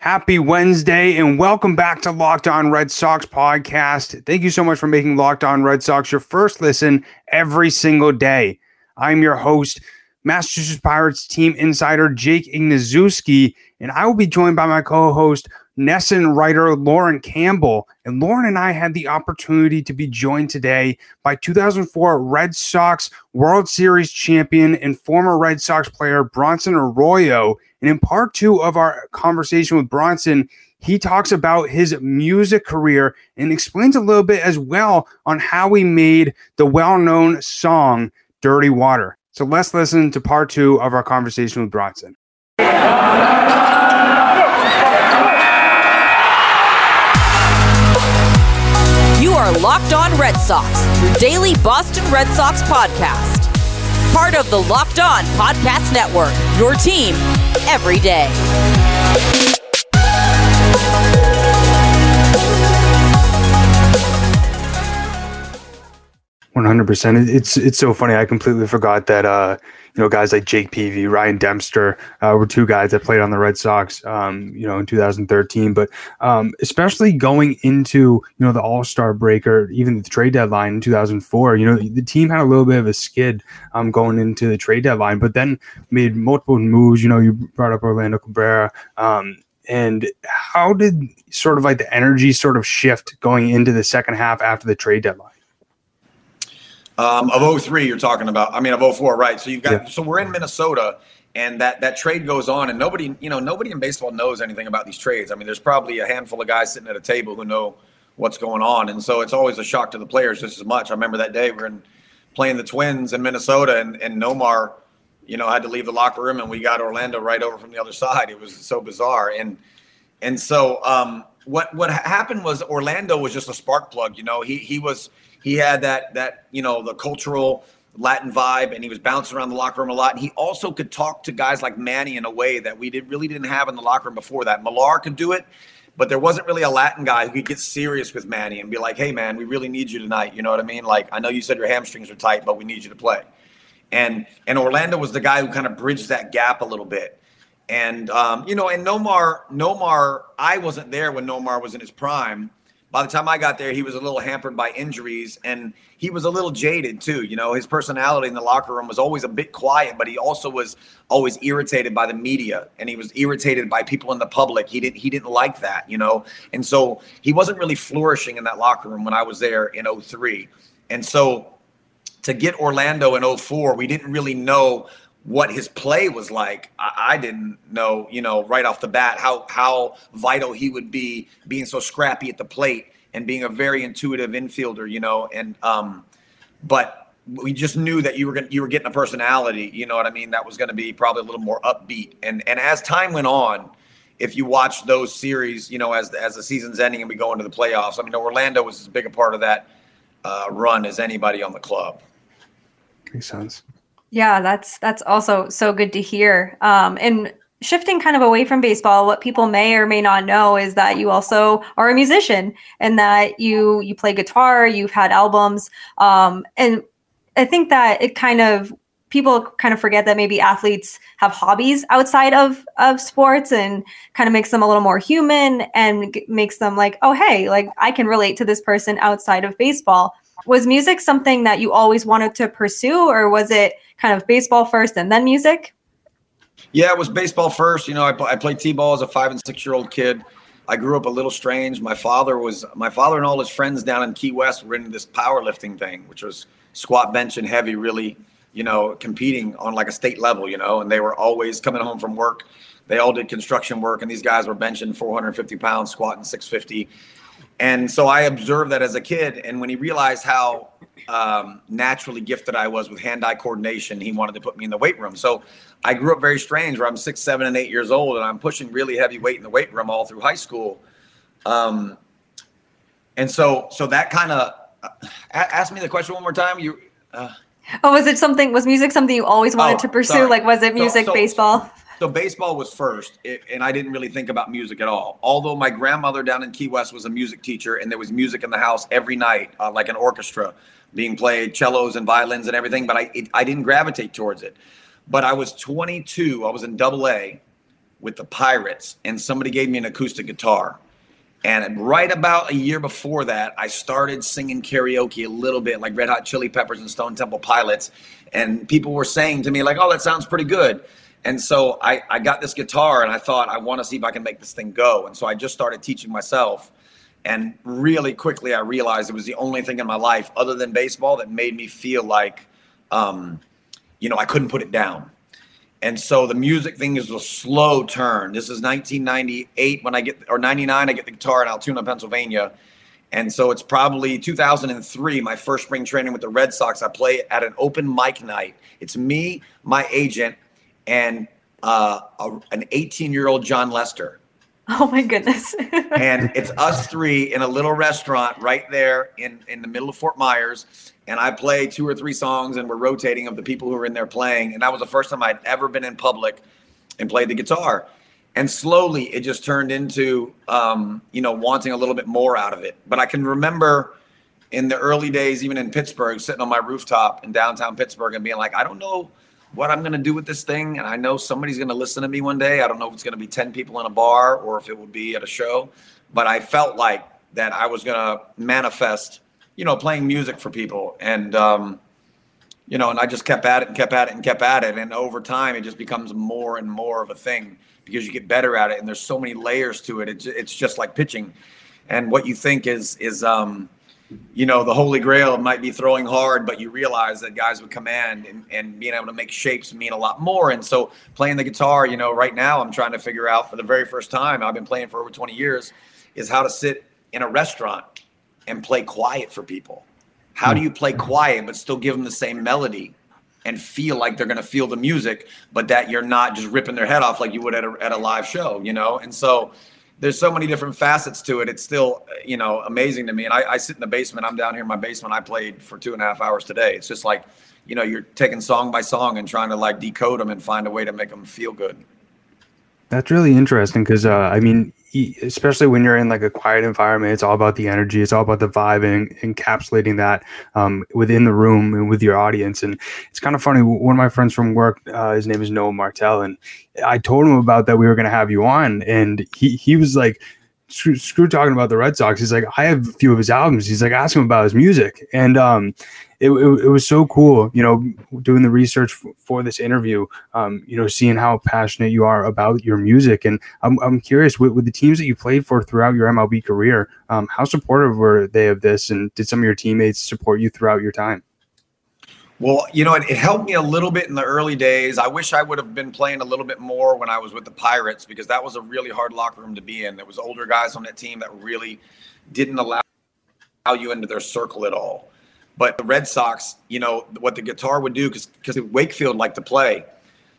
Happy Wednesday and welcome back to Locked On Red Sox podcast. Thank you so much for making Locked On Red Sox your first listen every single day. I'm your host, Massachusetts Pirates team insider Jake Ignazuski, and I will be joined by my co-host NESN writer Lauren Campbell. And Lauren and I had the opportunity to be joined today by 2004 Red Sox World Series champion and former Red Sox player Bronson Arroyo and in part two of our conversation with Bronson, he talks about his music career and explains a little bit as well on how he made the well known song Dirty Water. So let's listen to part two of our conversation with Bronson. Are Locked On Red Sox, your daily Boston Red Sox podcast part of the Locked On Podcast Network. Your team every day. 100%. It's it's so funny. I completely forgot that uh, you know guys like Jake Peavy, Ryan Dempster uh, were two guys that played on the Red Sox, um, you know, in 2013. But um, especially going into you know the All Star break or even the trade deadline in 2004, you know, the team had a little bit of a skid um, going into the trade deadline, but then made multiple moves. You know, you brought up Orlando Cabrera. Um, and how did sort of like the energy sort of shift going into the second half after the trade deadline? Um, of 03, you're talking about. I mean, of 04, right? So you've got. Yeah. So we're in Minnesota, and that that trade goes on, and nobody, you know, nobody in baseball knows anything about these trades. I mean, there's probably a handful of guys sitting at a table who know what's going on, and so it's always a shock to the players just as much. I remember that day we are in, playing the Twins in Minnesota, and and Nomar, you know, had to leave the locker room, and we got Orlando right over from the other side. It was so bizarre, and and so um, what what happened was Orlando was just a spark plug. You know, he he was he had that that you know the cultural Latin vibe, and he was bouncing around the locker room a lot. And he also could talk to guys like Manny in a way that we did really didn't have in the locker room before that. Millar could do it, but there wasn't really a Latin guy who could get serious with Manny and be like, "Hey, man, we really need you tonight." You know what I mean? Like, I know you said your hamstrings are tight, but we need you to play. And and Orlando was the guy who kind of bridged that gap a little bit. And um, you know, and Nomar, Nomar, I wasn't there when Nomar was in his prime by the time I got there, he was a little hampered by injuries and he was a little jaded too. You know, his personality in the locker room was always a bit quiet, but he also was always irritated by the media and he was irritated by people in the public. He didn't he didn't like that, you know. And so he wasn't really flourishing in that locker room when I was there in 03. And so to get Orlando in 04, we didn't really know what his play was like. I, I, didn't know, you know, right off the bat how how vital he would be being so scrappy at the plate and being a very intuitive infielder, you know, and um, but we just knew that you were gonna, you were getting a personality, you know what I mean, that was going to be probably a little more upbeat. And and as time went on, if you watch those series, you know, as as the season's ending and we go into the playoffs, I mean, Orlando was as big a part of that uh, run as anybody on the club. Makes sense. Yeah, that's that's also so good to hear. Um, and shifting kind of away from baseball, what people may or may not know is that you also are a musician and that you you play guitar, you've had albums, um, and I think that it kind of people kind of forget that maybe athletes have hobbies outside of of sports and kind of makes them a little more human and makes them like oh hey like i can relate to this person outside of baseball was music something that you always wanted to pursue or was it kind of baseball first and then music? Yeah, it was baseball first. You know, I, I played t-ball as a five and six year old kid. I grew up a little strange. My father was my father and all his friends down in Key West were into this powerlifting thing, which was squat, bench, and heavy. Really, you know, competing on like a state level. You know, and they were always coming home from work. They all did construction work, and these guys were benching 450 pounds, squatting 650. And so I observed that as a kid. And when he realized how um, naturally gifted I was with hand eye coordination. He wanted to put me in the weight room. So I grew up very strange where I'm six, seven, and eight years old, and I'm pushing really heavy weight in the weight room all through high school. Um, and so, so that kind of uh, ask me the question one more time. You, uh, oh, was it something? Was music something you always wanted oh, to pursue? Sorry. Like, was it music, so, so, baseball? So baseball was first, and I didn't really think about music at all. Although my grandmother down in Key West was a music teacher, and there was music in the house every night, uh, like an orchestra being played, cellos and violins and everything. But I it, I didn't gravitate towards it. But I was 22. I was in Double A, with the Pirates, and somebody gave me an acoustic guitar. And right about a year before that, I started singing karaoke a little bit, like Red Hot Chili Peppers and Stone Temple Pilots. And people were saying to me, like, oh, that sounds pretty good. And so I, I got this guitar and I thought, I want to see if I can make this thing go. And so I just started teaching myself. And really quickly, I realized it was the only thing in my life other than baseball that made me feel like, um, you know, I couldn't put it down. And so the music thing is a slow turn. This is 1998 when I get, or 99, I get the guitar in Altoona, Pennsylvania. And so it's probably 2003, my first spring training with the Red Sox. I play at an open mic night. It's me, my agent, and uh, a, an 18 year old Jon Lester. Oh my goodness. and it's us three in a little restaurant right there in, in the middle of Fort Myers. And I play two or three songs and we're rotating of the people who are in there playing. And that was the first time I'd ever been in public and played the guitar. And slowly it just turned into, um, you know, wanting a little bit more out of it. But I can remember in the early days, even in Pittsburgh, sitting on my rooftop in downtown Pittsburgh and being like, I don't know what I'm going to do with this thing. And I know somebody's going to listen to me one day. I don't know if it's going to be 10 people in a bar or if it would be at a show. But I felt like that I was going to manifest, you know, playing music for people. And, um, you know, and I just kept at it and kept at it and kept at it. And over time, it just becomes more and more of a thing because you get better at it. And there's so many layers to it. It's, it's just like pitching. And what you think is, is, um, you know, the holy grail might be throwing hard, but you realize that guys would command and, and being able to make shapes mean a lot more. And so playing the guitar, you know, right now I'm trying to figure out for the very first time, I've been playing for over 20 years, is how to sit in a restaurant and play quiet for people. How do you play quiet but still give them the same melody and feel like they're going to feel the music, but that you're not just ripping their head off like you would at a, at a live show, you know? And so there's so many different facets to it. It's still, you know, amazing to me. And I, I, sit in the basement. I'm down here in my basement. I played for two and a half hours today. It's just like, you know, you're taking song by song and trying to like decode them and find a way to make them feel good. That's really interesting because, uh, I mean, especially when you're in like a quiet environment, it's all about the energy. It's all about the vibe and encapsulating that um, within the room and with your audience. And it's kind of funny. One of my friends from work, uh, his name is Noah Martel, and I told him about that we were going to have you on, and he he was like, screw, talking about the Red Sox. He's like, I have a few of his albums. He's like, ask him about his music. And um, it, it, it, was so cool, you know, doing the research f- for this interview, um, you know, seeing how passionate you are about your music. And I'm, I'm curious with, with the teams that you played for throughout your MLB career, um, how supportive were they of this? And did some of your teammates support you throughout your time? Well, you know, it, it, helped me a little bit in the early days. I wish I would have been playing a little bit more when I was with the Pirates because that was a really hard locker room to be in. There was older guys on that team that really didn't allow you into their circle at all. But the Red Sox, you know, what the guitar would do because Wakefield liked to play.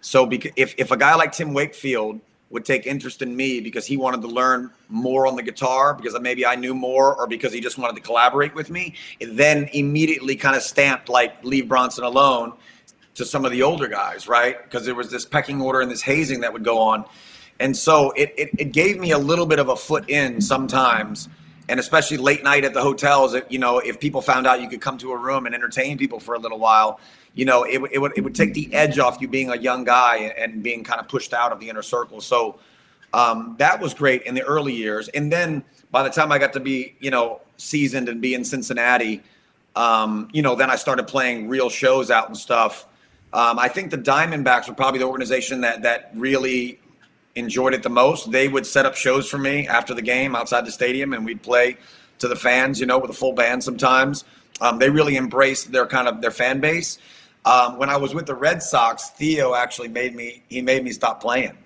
So if if a guy like Tim Wakefield would take interest in me because he wanted to learn more on the guitar because maybe I knew more or because he just wanted to collaborate with me. It then immediately kind of stamped like leave Bronson alone to some of the older guys, right? Because there was this pecking order and this hazing that would go on. And so it, it, it gave me a little bit of a foot in sometimes and especially late night at the hotels you know if people found out you could come to a room and entertain people for a little while you know, it, it would it would take the edge off you being a young guy and being kind of pushed out of the inner circle. So um, that was great in the early years. And then by the time I got to be, you know, seasoned and be in Cincinnati, um, you know, then I started playing real shows out and stuff. Um, I think the Diamondbacks were probably the organization that that really enjoyed it the most. They would set up shows for me after the game outside the stadium, and we'd play to the fans, you know, with a full band sometimes. Um, they really embraced their kind of their fan base. Um, when I was with the Red Sox, Theo actually made me he made me stop playing.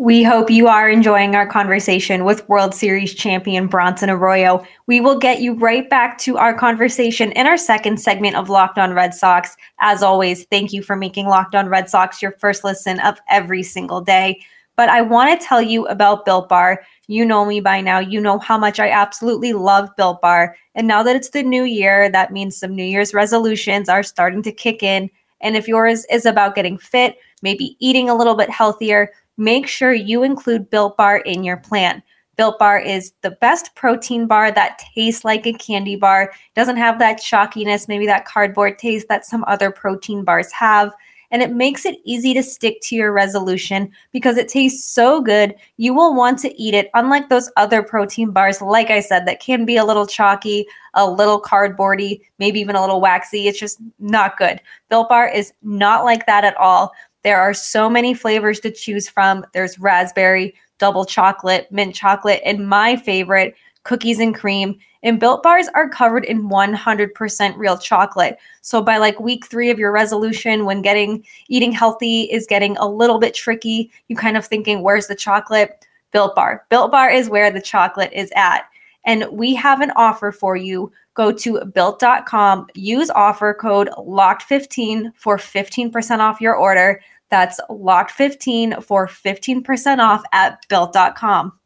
We hope you are enjoying our conversation with World Series champion Bronson Arroyo. We will get you right back to our conversation in our second segment of Locked On Red Sox. As always, thank you for making Locked On Red Sox your first listen of every single day. But I want to tell you about Built Bar. You know me by now. You know how much I absolutely love Built Bar. And now that it's the new year, that means some New Year's resolutions are starting to kick in. And if yours is about getting fit, maybe eating a little bit healthier, make sure you include Built Bar in your plan. Built Bar is the best protein bar that tastes like a candy bar. Doesn't have that chalkiness, maybe that cardboard taste that some other protein bars have. and it makes it easy to stick to your resolution because it tastes so good. You will want to eat it, unlike those other protein bars, like I said, that can be a little chalky, a little cardboardy, maybe even a little waxy. It's just not good. Built Bar is not like that at all. There are so many flavors to choose from. There's raspberry, double chocolate, mint chocolate, and my favorite, cookies and cream. And built bars are covered in 100% real chocolate. So by like week three of your resolution, when getting eating healthy is getting a little bit tricky, you kind of thinking, where's the chocolate? Built bar. Built bar is where the chocolate is at. And we have an offer for you. Go to built.com, use offer code LOCKED15 for 15% off your order. That's LOCKED15 for 15% off at built.com.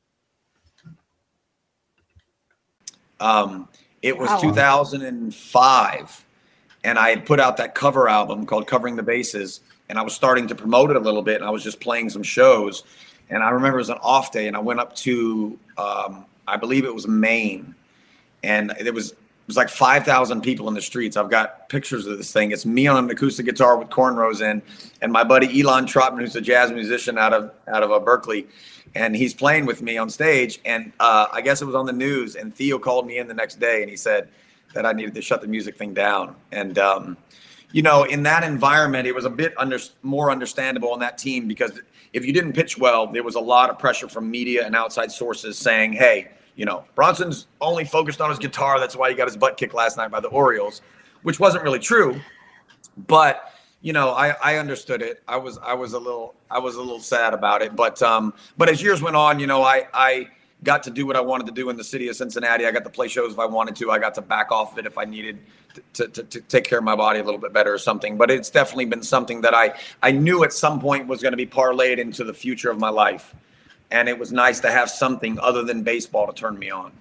Um, it was wow. 2005, and I had put out that cover album called Covering the Bases, and I was starting to promote it a little bit, and I was just playing some shows. And I remember it was an off day, and I went up to, um, I believe it was Maine, and it was it was like 5,000 people in the streets. I've got pictures of this thing. It's me on an acoustic guitar with cornrows in, and my buddy Elan Trotman, who's a jazz musician out of out of uh, Berklee, and he's playing with me on stage. And uh, I guess it was on the news. And Theo called me in the next day, and he said that I needed to shut the music thing down. And um, you know, in that environment, it was a bit under, more understandable on that team because if you didn't pitch well, there was a lot of pressure from media and outside sources saying, "Hey." You know, Bronson's only focused on his guitar. That's why he got his butt kicked last night by the Orioles, which wasn't really true. But you know, I, I understood it. I was I was a little I was a little sad about it. But um, but as years went on, you know, I I got to do what I wanted to do in the city of Cincinnati. I got to play shows if I wanted to. I got to back off of it if I needed to, to, to take care of my body a little bit better or something. But it's definitely been something that I I knew at some point was going to be parlayed into the future of my life and it was nice to have something other than baseball to turn me on.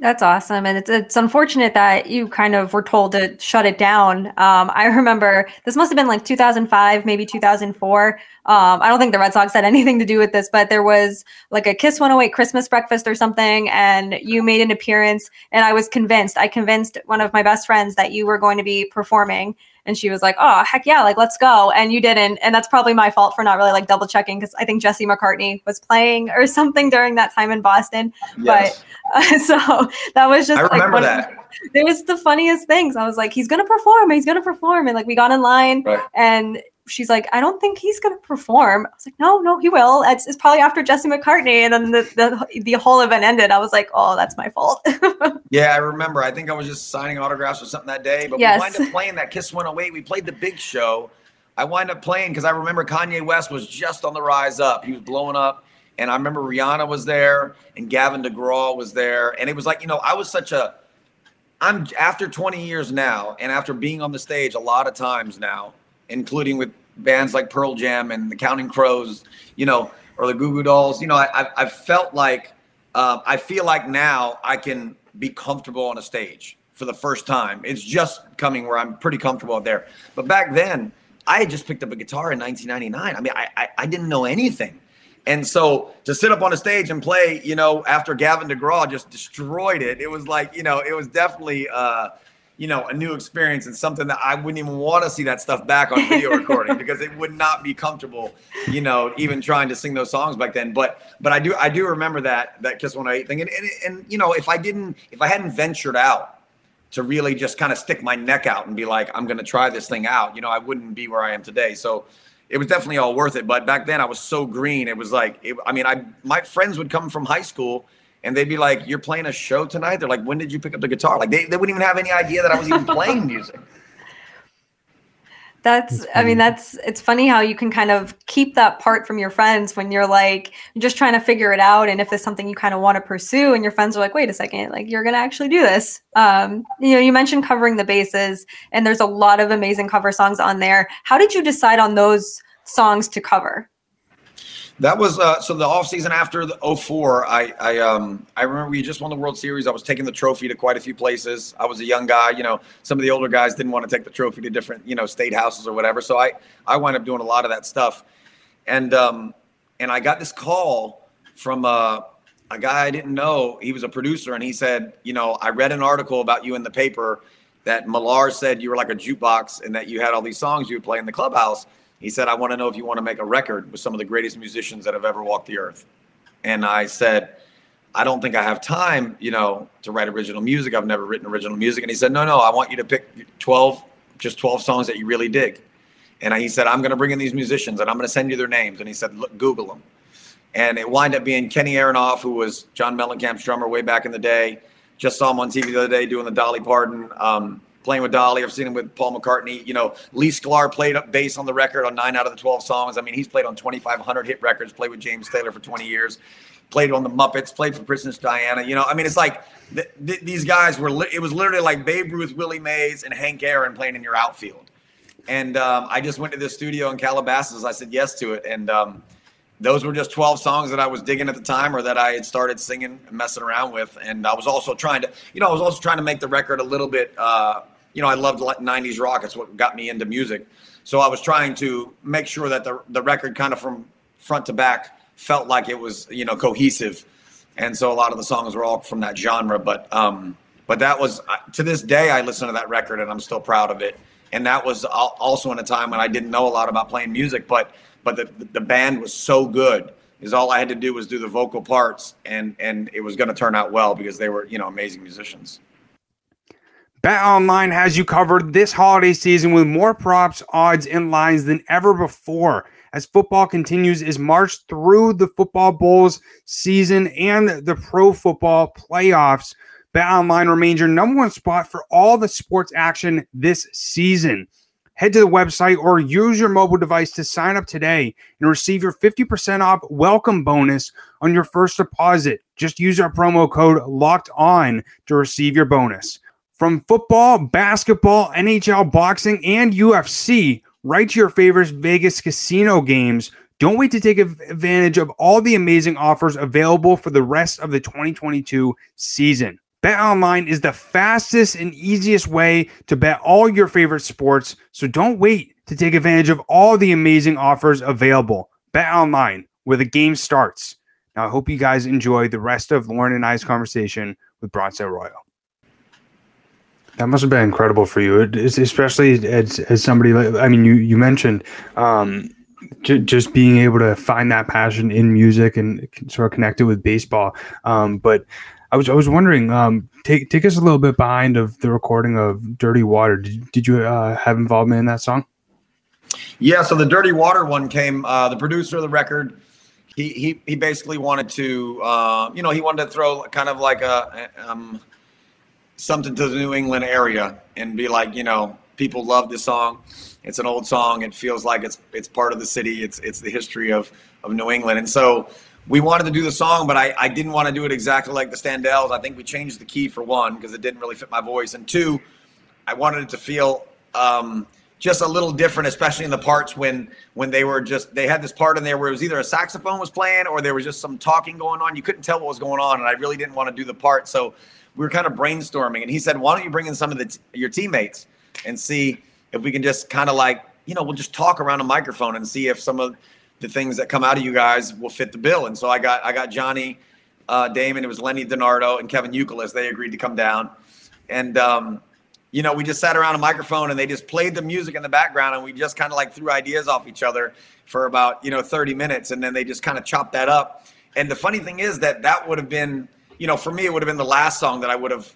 That's awesome. And it's, it's unfortunate that you kind of were told to shut it down. Um, I remember this must have been like 2005, maybe 2004. Um, I don't think the Red Sox had anything to do with this, but there was like a Kiss 108 Christmas breakfast or something, and you made an appearance. And I was convinced, I convinced one of my best friends that you were going to be performing and she was like, "Oh, heck yeah, like let's go." And you didn't, and that's probably my fault for not really like double checking because I think Jesse McCartney was playing or something during that time in Boston. Yes. But uh, so that was just I remember like, that. It was the funniest things. I was like, "He's gonna perform. He's gonna perform," and like we got in line right. and she's like, I don't think he's going to perform. I was like, no, no, he will. It's, it's probably after Jesse McCartney. And then the, the, the whole event ended. I was like, oh, that's my fault. yeah, I remember. I think I was just signing autographs or something that day. But yes. we wind up playing that Kiss 108. We played the big show. I wind up playing because I remember Kanye West was just on the rise up. He was blowing up. And I remember Rihanna was there and Gavin DeGraw was there. And it was like, you know, I was such a, I'm after 20 years now, and after being on the stage a lot of times now, including with bands like Pearl Jam and the Counting Crows, you know, or the Goo Goo Dolls. You know, I, I've felt like uh, I feel like now I can be comfortable on a stage for the first time. It's just coming where I'm pretty comfortable out there. But back then, I had just picked up a guitar in 1999. I mean, I, I, I didn't know anything. And so to sit up on a stage and play, you know, after Gavin DeGraw just destroyed it, it was like, you know, it was definitely uh, you know, a new experience and something that I wouldn't even want to see that stuff back on video recording because it would not be comfortable, you know, even trying to sing those songs back then. But but I do I do remember that that Kiss 108 thing. And, and, and you know, if I didn't if I hadn't ventured out to really just kind of stick my neck out and be like, I'm gonna try this thing out, you know, I wouldn't be where I am today. So it was definitely all worth it. But back then I was so green. It was like it, I mean, I my friends would come from high school and they'd be like, "You're playing a show tonight." They're like, "When did you pick up the guitar?" Like they, they wouldn't even have any idea that I was even playing music. That's, I mean, that's, it's funny how you can kind of keep that part from your friends when you're like, you're just trying to figure it out. And if it's something you kind of want to pursue and your friends are like, wait a second, like you're going to actually do this. Um, you know, you mentioned covering the bases and there's a lot of amazing cover songs on there. How did you decide on those songs to cover? That was uh, so the off season after the 04, I I um I remember we just won the World Series. I was taking the trophy to quite a few places. I was a young guy, you know. Some of the older guys didn't want to take the trophy to different, you know, state houses or whatever. So I I wound up doing a lot of that stuff, and um and I got this call from uh, a guy I didn't know. He was a producer, and he said, you know, I read an article about you in the paper that Millar said you were like a jukebox and that you had all these songs you would play in the clubhouse. He said, I want to know if you want to make a record with some of the greatest musicians that have ever walked the earth. And I said, I don't think I have time, you know, to write original music. I've never written original music. And he said, No, no, I want you to pick 12, just 12 songs that you really dig. And he said, I'm going to bring in these musicians and I'm going to send you their names. And he said, Look, Google them. And it wound up being Kenny Aronoff, who was John Mellencamp's drummer way back in the day. Just saw him on TV the other day doing the Dolly Parton, um, playing with Dolly. I've seen him with Paul McCartney. You know, Lee Sklar played bass on the record on nine out of the 12 songs. I mean, he's played on 2,500 hit records, played with James Taylor for 20 years played on the Muppets, played for Princess Diana. You know, I mean, it's like th- th- these guys were. Li- it was literally like Babe Ruth, Willie Mays, and Hank Aaron playing in your outfield. And um, I just went to the studio in Calabasas. I said yes to it, and um, those were just 12 songs that I was digging at the time, or that I had started singing and messing around with. And I was also trying to, you know, I was also trying to make the record a little bit. Uh, you know, I loved 90s rock. It's what got me into music. So I was trying to make sure that the the record kind of from front to back felt like it was you know cohesive, and so a lot of the songs were all from that genre. But um, but that was to this day I listen to that record and I'm still proud of it. And that was also in a time when I didn't know a lot about playing music, but but the the band was so good is all I had to do was do the vocal parts and and it was going to turn out well because they were you know amazing musicians. BetOnline has you covered this holiday season with more props, odds, and lines than ever before as football continues is March through the football bowls season and the pro football playoffs. BetOnline remains your number one spot for all the sports action this season. Head to the website or use your mobile device to sign up today and receive your 50% off welcome bonus on your first deposit. Just use our promo code locked on to receive your bonus. From football, basketball, NHL, boxing, and UFC, right to your favorite Vegas casino games. Don't wait to take advantage of all the amazing offers available for the rest of the 2022 season. BetOnline is the fastest and easiest way to bet all your favorite sports, so don't wait to take advantage of all the amazing offers available. BetOnline, where the game starts. Now, I hope you guys enjoy the rest of Lauren and I's conversation with Bronson Arroyo. That must have been incredible for you, especially as, as somebody. I mean, you you mentioned um, j- just being able to find that passion in music and sort of connect it with baseball. Um, but I was I was wondering, um, take take us a little bit behind of the recording of "Dirty Water." Did, did you uh, have involvement in that song? Yeah, so the "Dirty Water" one came. Uh, the producer of the record, he he he basically wanted to, uh, you know, he wanted to throw kind of like a um, something to the New England area and be like, you know, people love this song. It's an old song. It feels like it's it's part of the city. It's it's the history of of New England. And so we wanted to do the song, but I, I didn't want to do it exactly like the Standells. I think we changed the key for one because it didn't really fit my voice, and two, I wanted it to feel um, just a little different, especially in the parts when when they were just they had this part in there where it was either a saxophone was playing or there was just some talking going on. You couldn't tell what was going on, and I really didn't want to do the part. So we were kind of brainstorming, and he said, "Why don't you bring in some of the your teammates and see if we can just kind of like you know we'll just talk around a microphone and see if some of the things that come out of you guys will fit the bill." And so I got I got Johnny uh, Damon, it was Lenny DiNardo and Kevin Youkilis. They agreed to come down, and um, you know we just sat around a microphone and they just played the music in the background, and we just kind of like threw ideas off each other for about you know 30 minutes, and then they just kind of chopped that up. And the funny thing is that that would have been you know, for me, it would have been the last song that I would have.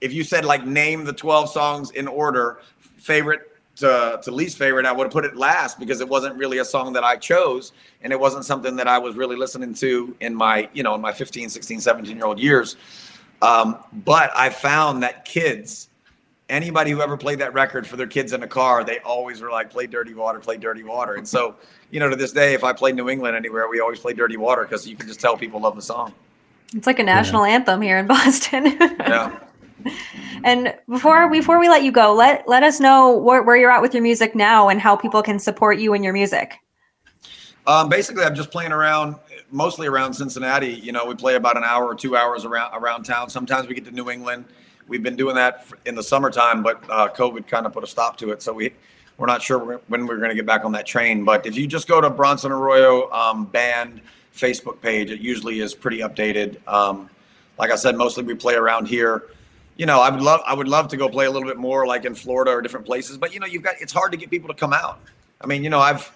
If you said like name the twelve songs in order, favorite to, to least favorite, I would have put it last because it wasn't really a song that I chose, and it wasn't something that I was really listening to in my you know in my 15, 16, 17 year old years. Um, but I found that kids anybody who ever played that record for their kids in a car, they always were like, play Dirty Water, play Dirty Water. And so, you know, to this day, if I play New England anywhere, we always play Dirty Water because you can just tell people love the song. It's like a national yeah. anthem here in Boston. yeah. And before before we let you go, let let us know where, where you're at with your music now and how people can support you and your music. Um, basically, I'm just playing around, mostly around Cincinnati. You know, we play about an hour or two hours around around town. Sometimes we get to New England. We've been doing that in the summertime, but uh, COVID kind of put a stop to it. So we we're not sure when we're going to get back on that train. But if you just go to Bronson Arroyo um, Band Facebook page. It usually is pretty updated. Um, like I said, mostly we play around here. you know, I would love I would love to go play a little bit more like in Florida or different places, but you know, you've got it's hard to get people to come out. I mean, you know, I've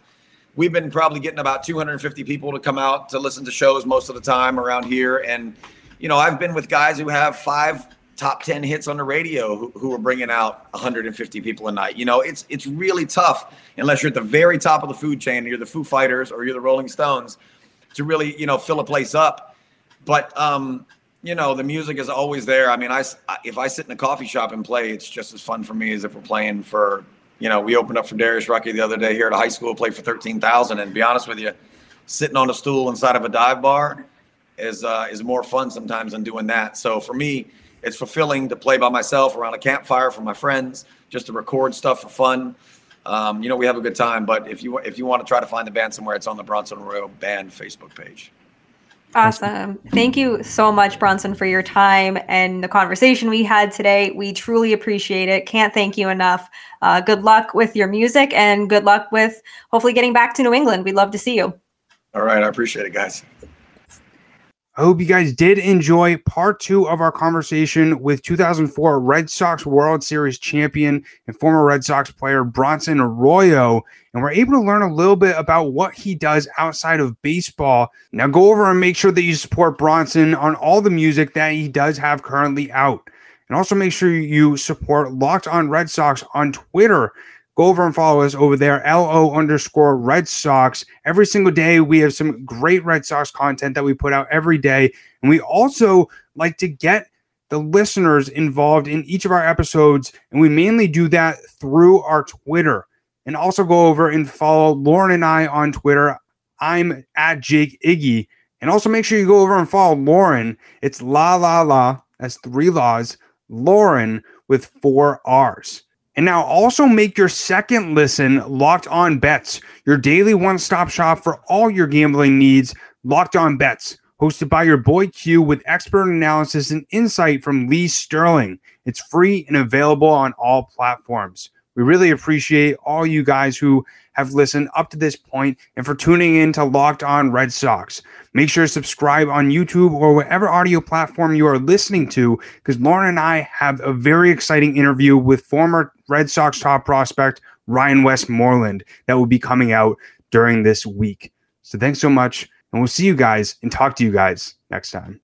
we've been probably getting about 250 people to come out to listen to shows most of the time around here and you know, I've been with guys who have five top 10 hits on the radio who, who are bringing out 150 people a night. You know, it's it's really tough unless you're at the very top of the food chain, you're the Foo Fighters or you're the Rolling Stones to really, you know, fill a place up. But um, you know, the music is always there. I mean, I if I sit in a coffee shop and play, it's just as fun for me as if we're playing for, you know, we opened up for Darius Rucker the other day here at a high school, played for 13,000 and be honest with you, sitting on a stool inside of a dive bar is uh, is more fun sometimes than doing that. So for me, it's fulfilling to play by myself around a campfire for my friends, just to record stuff for fun. Um, you know, we have a good time. But if you if you want to try to find the band somewhere, it's on the Bronson Arroyo Band Facebook page. Awesome. Thank you so much, Bronson, for your time and the conversation we had today. We truly appreciate it. Can't thank you enough. Uh, good luck with your music and good luck with hopefully getting back to New England. We'd love to see you. All right. I appreciate it, guys. I hope you guys did enjoy part two of our conversation with 2004 Red Sox World Series champion and former Red Sox player Bronson Arroyo. And we're able to learn a little bit about what he does outside of baseball. Now, go over and make sure that you support Bronson on all the music that he does have currently out. And also make sure you support Locked on Red Sox on Twitter go over and follow us over there, LO underscore Red Sox. Every single day, we have some great Red Sox content that we put out every day. And we also like to get the listeners involved in each of our episodes. And we mainly do that through our Twitter. And also go over and follow Lauren and I on Twitter. I'm at Jake Iggy. And also make sure you go over and follow Lauren. It's La La La. That's three laws. Lauren with four R's. And now also make your second listen Locked On Bets, your daily one stop shop for all your gambling needs. Locked On Bets, hosted by your boy Q with expert analysis and insight from Lee Sterling. It's free and available on all platforms. We really appreciate all you guys who have listened up to this point and for tuning in to Locked On Red Sox. Make sure to subscribe on YouTube or whatever audio platform you are listening to because Lauren and I have a very exciting interview with former Red Sox top prospect Ryan Westmoreland that will be coming out during this week. So thanks so much, and we'll see you guys and talk to you guys next time.